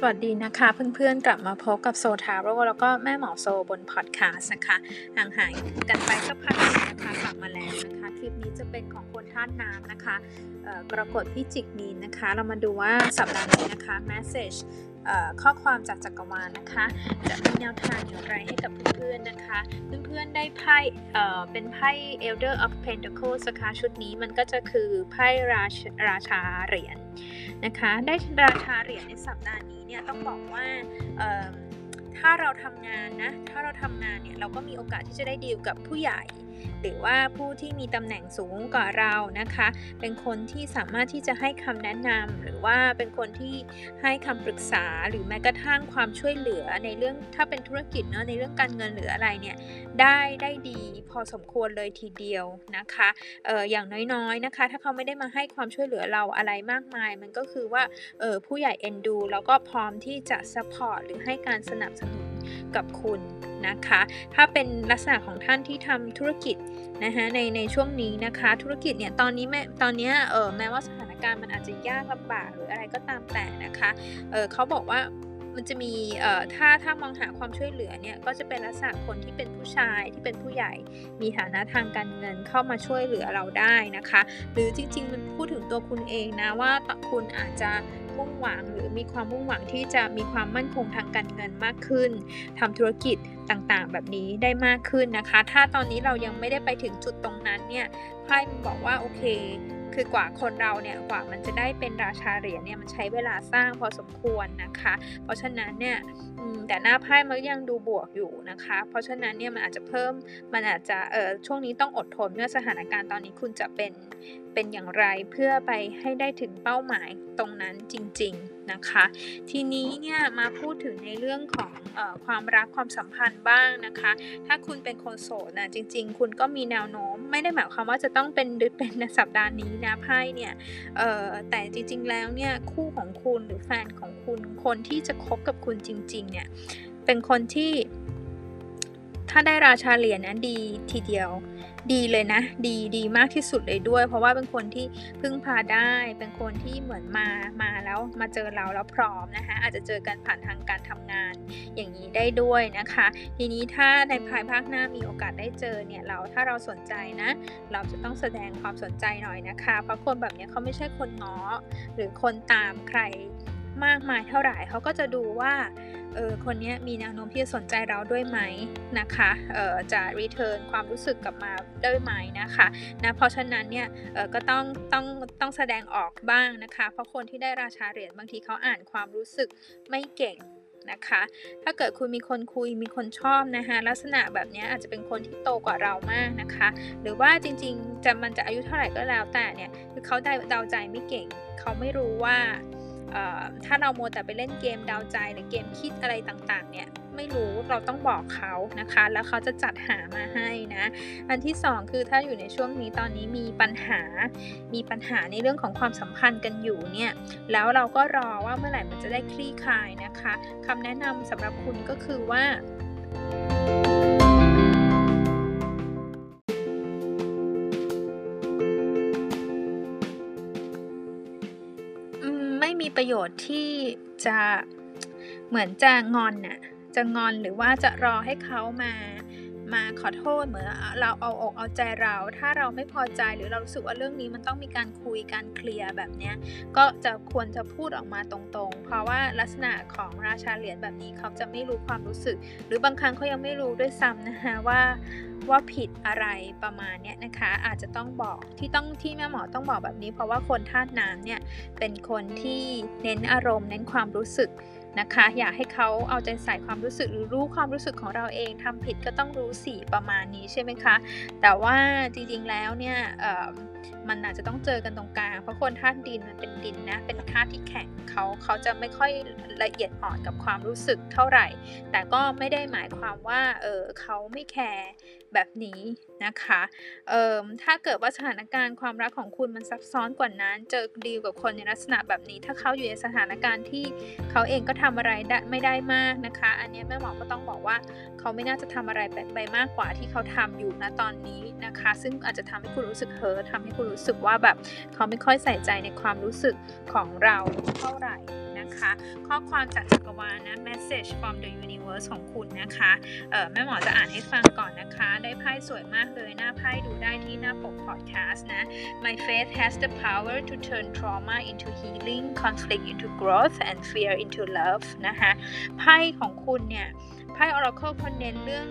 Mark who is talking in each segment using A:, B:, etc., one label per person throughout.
A: สวัสดีนะคะเพื่อนๆกลับมาพบกับโซทาโร่แล้วก็แม่หมอโซบนพอดแคสต์นะคะห่างหายกันไปสักพักนึงนะคะกลับมาแล้วนะคะ คลิปนี้จะเป็นของคนท่านน้ำนะคะกรกฎพิจิกมีนนะคะ เรามาดูว่าสัปดาห์นี้นะคะ message ข้อความจากจักรวาลนะคะ จะมีแนวทางอย่างไรให้กับเพื่อนๆนะคะ เพื่อนๆได้ไพ่เป็นไพ่ Elder of Pentacles นะคะชุดนี้มันก็จะคือไพ่ราชาเหรียญ นะคะ ได้ราชาเหรียญในสัปดาห์นี้เนี่ยต้องบอกว่าถ้าเราทำงานนะ ถ้าเราทำงานเนี่ยเราก็มีโอกาสที่จะได้ดีลกับผู้ใหญ่ หรือว่าผู้ที่มีตำแหน่งสูงกว่าเรานะคะ เป็นคนที่สามารถที่จะให้คำแนะนำหรือว่าเป็นคนที่ให้คำปรึกษาหรือแม้กระทั่งความช่วยเหลือในเรื่องถ้าเป็นธุรกิจเนาะในเรื่องการเงินหรืออะไรเนี่ยได้ได้ดีพอสมควรเลยทีเดียวนะคะเอออย่างน้อยๆนะคะ ถ้าเขาไม่ได้มาให้ความช่วยเหลือเราอะไรมากมาย มันก็คือว่าเออผู้ใหญ่เอ็นดูแล้วก็พร้อมที่จะ support หรือให้การสนับสนุน กับคุณนะคะ ถ้าเป็นลักษณะของท่านที่ทำธุรกิจนะคะในในช่วงนี้นะคะ ธุรกิจเนี่ยตอนนี้แม้ตอนนี้เออแม้ว่าสถานการณ์มันอาจจะยากลำบากหรืออะไรก็ตามแต่นะคะเออเขาบอกว่ามันจะมีเออถ้าถ้ามองหาความช่วยเหลือเนี่ยก็จะเป็นลักษณะคนที่เป็นผู้ชายที่เป็นผู้ใหญ่ มีฐานะทางการเงินเข้ามาช่วยเหลือเราได้นะคะ หรือจริงๆมันพูดถึงตัวคุณเองนะว่าคุณอาจจะ มุ่งหวัง หรือมีความมุ่งหวังที่จะมีความมั่นคงทางการเงินมากขึ้นทำธุรกิจต่างๆ แบบนี้ได้มากขึ้นนะคะ ถ้าตอนนี้เรายังไม่ได้ไปถึงจุดตรงนั้นเนี่ยไพ่มันบอกว่าโอเคคือกว่าคนเราเนี่ยกว่ามันจะได้เป็นราชาเหรียญเนี่ยมันใช้เวลาสร้างพอสมควรนะคะ เพราะฉะนั้นเนี่ยแต่หน้าไพ่มันยังดูบวกอยู่นะคะ เพราะฉะนั้นเนี่ยมันอาจจะเพิ่มมันอาจจะเออช่วงนี้ต้องอดทนเมื่อสถานการณ์ตอนนี้คุณจะเป็น เป็นอย่างไรเพื่อไปให้ได้ถึงเป้าหมายตรงนั้นจริง ๆนะคะ ทีนี้เนี่ยมาพูดถึงในเรื่องของออความรักความสัมพันธ์บ้างนะคะ ถ้าคุณเป็นคนโสดนะจริง ๆ คุณก็มีแนวโน้ม ไม่ได้หมายความว่าจะต้องเป็นเป็นในสัปดาห์นี้นะไพ่เนี่ยแต่จริง ๆ แล้วเนี่ยคู่ของคุณหรือแฟนของคุณคนที่จะคบกับคุณจริง ๆ เนี่ยเป็นคนที่ ถ้าได้ราชาเหรียญนะดีทีเดียว ดีเลยนะ ดีดีมากที่สุดเลยด้วย เพราะว่าเป็นคนที่พึ่งพาได้ เป็นคนที่เหมือนมามาแล้วมาเจอเราแล้วพร้อมนะคะอาจจะเจอกันผ่านทางการทำงานอย่างนี้ได้ด้วยนะคะ ทีนี้ถ้าในภายภาคหน้ามีโอกาสได้เจอเนี่ยเราถ้าเราสนใจนะ เราจะต้องแสดงความสนใจหน่อยนะคะ เพราะคนแบบนี้เขาไม่ใช่คนง้อหรือคนตามใคร มากมายเท่าไหร่เขาก็จะดูว่าเออคนนี้มีแนวโน้มที่จะสนใจเราด้วยไหมนะคะเออจะรีเทิร์นความรู้สึกกลับมาได้ไหมนะคะนะเพราะฉะนั้นเนี่ยเออก็ต้องต้องต้องแสดงออกบ้างนะคะ เพราะคนที่ได้ราชาเหรียญบางทีเขาอ่านความรู้สึกไม่เก่งนะคะถ้าเกิดคุณมีคนคุยมีคนชอบนะคะลักษณะแบบนี้อาจจะเป็นคนที่โตกว่าเรามากนะคะ หรือว่าจริงๆจะมันจะอายุเท่าไหร่ก็แล้วแต่เนี่ยคือเขาเดาใจไม่เก่ง เขาไม่รู้ว่า ถ้าเราโมแต่ไปเล่นเกมดาวใจหรือเกมคิดอะไรต่างๆ เนี่ยไม่รู้เราต้องบอกเขานะคะ แล้วเขาจะจัดหามาให้นะ อันที่ 2 คือถ้าอยู่ในช่วงนี้ตอนนี้มีปัญหา มีปัญหาในเรื่องของความสัมพันธ์กันอยู่เนี่ยแล้วเราก็รอว่าเมื่อไหร่มันจะได้คลี่คลายนะคะคำแนะนำสำหรับคุณก็คือว่า มีประโยชน์ที่จะเหมือนจะงอนน่ะ จะงอนหรือว่าจะรอให้เขามา มาขอโทษเหมือนเราเอาอกเอาใจเรา ถ้าเราไม่พอใจหรือเรารู้สึกว่าเรื่องนี้มันต้องมีการคุยการเคลียร์แบบนี้ก็จะควรจะพูดออกมาตรงๆ เพราะว่าลักษณะของราชาเหรียญแบบนี้เขาจะไม่รู้ความรู้สึก หรือบางครั้งเขายังไม่รู้ด้วยซ้ำนะคะว่าว่าผิดอะไรประมาณนี้นะคะ อาจจะต้องบอกที่ต้องที่แม่หมอต้องบอกแบบนี้ เพราะว่าคนธาตุน้ำเนี่ยเป็นคนที่เน้นอารมณ์เน้นความรู้สึก นะคะ อยากให้เขาเอาใจใส่ความรู้สึกหรือรู้ความรู้สึกของเราเองทำผิดก็ต้องรู้สีประมาณนี้ใช่ไหมคะ แต่ว่าจริงๆแล้วเนี่ยมันอาจจะต้องเจอกันตรงกลาง เพราะคนธาตุดินมันเป็นดินนะ เป็นธาตุที่แข็งเขาเขาจะไม่ค่อยละเอียดอ่อนกับความรู้สึกเท่าไหร่ แต่ก็ไม่ได้หมายความว่าเออเขาไม่แคร์แบบนี้นะคะเออถ้าเกิดว่าสถานการณ์ความรักของคุณมันซับซ้อนกว่านั้น เจอดีลกับคนในลักษณะแบบนี้ ถ้าเขาอยู่ในสถานการณ์ที่เขาเองก็ทำอะไรได้ไม่ได้มากนะคะ อันนี้แม่หมอก็ต้องบอกว่าเขาไม่น่าจะทำอะไรไปมากกว่าที่เขาทำอยู่ณตอนนี้นะคะ ซึ่งอาจจะทำให้คุณรู้สึกเฮิร์ทำให้คุณรู้สึกว่าแบบเขาไม่ค่อยใส่ใจในความรู้สึกของเราเท่าไหร่นะคะข้อความจากจักรวาลนะ message from the universe ของคุณนะคะเออแม่หมอจะอ่านให้ฟังก่อนนะคะ ได้ไพ่สวยมากเลยหน้าไพ่ดูได้ที่หน้าปก podcast นะ My faith has the power to turn trauma into healing conflict into growth and fear into love นะคะไพ่ของคุณเนี่ยไพ่ oracle เขาเน้นเรื่อง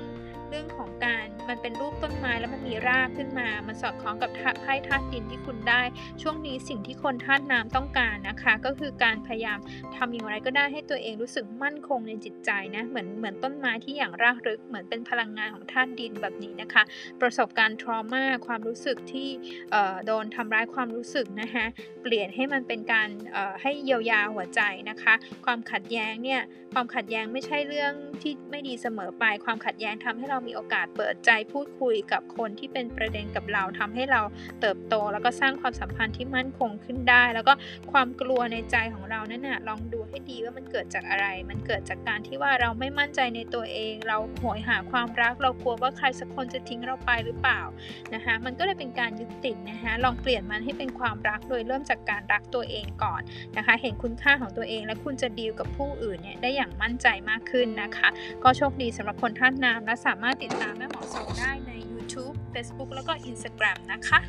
A: เรื่องของการมันเป็นรูปต้นไม้แล้วมันมีรากขึ้นมา มันสอดคล้องกับไพ่ธาตุดินที่คุณได้ ช่วงนี้สิ่งที่คนธาตุน้ำต้องการนะคะ ก็คือการพยายามทำอย่างไรก็ได้ให้ตัวเองรู้สึกมั่นคงในจิตใจนะ เหมือนเหมือนต้นไม้ที่อย่างรากลึก เหมือนเป็นพลังงานของธาตุดินแบบนี้นะคะ ประสบการณ์ทรมาความรู้สึกที่เอ่อโดนทำร้ายความรู้สึกนะคะเปลี่ยนให้มันเป็นการเอ่อให้เยียวยาหัวใจนะคะ ความขัดแย้งเนี่ย ความขัดแย้งไม่ใช่เรื่องที่ไม่ดีเสมอไป ความขัดแย้งทำให้เรามีโอกาสเปิดใจพูดคุยกับคนที่เป็นประเด็นกับเราทำให้เราเติบโต แล้วก็สร้างความสัมพันธ์ที่มั่นคงขึ้นได้ แล้วก็ความกลัวในใจของเรานั่นน่ะลองดูให้ดีว่ามันเกิดจากอะไร มันเกิดจากการที่ว่าเราไม่มั่นใจในตัวเอง เราโหยหาความรัก เรากลัวว่าใครสักคนจะทิ้งเราไปหรือเปล่านะคะมันก็เลยเป็นการยึดติดนะคะลองเปลี่ยนมันให้เป็นความรักโดยเริ่มจากการรักตัวเองก่อนนะคะ เห็นคุณค่าของตัวเอง และคุณจะดีลกับผู้อื่นเนี่ยได้อย่างมั่นใจมากขึ้นนะคะ ก็โชคดีสำหรับคนท่านน้ำและสามารถารถติดตามแม่หมอโซได้ใน YouTube Facebook แล้วก็ Instagram นะคะ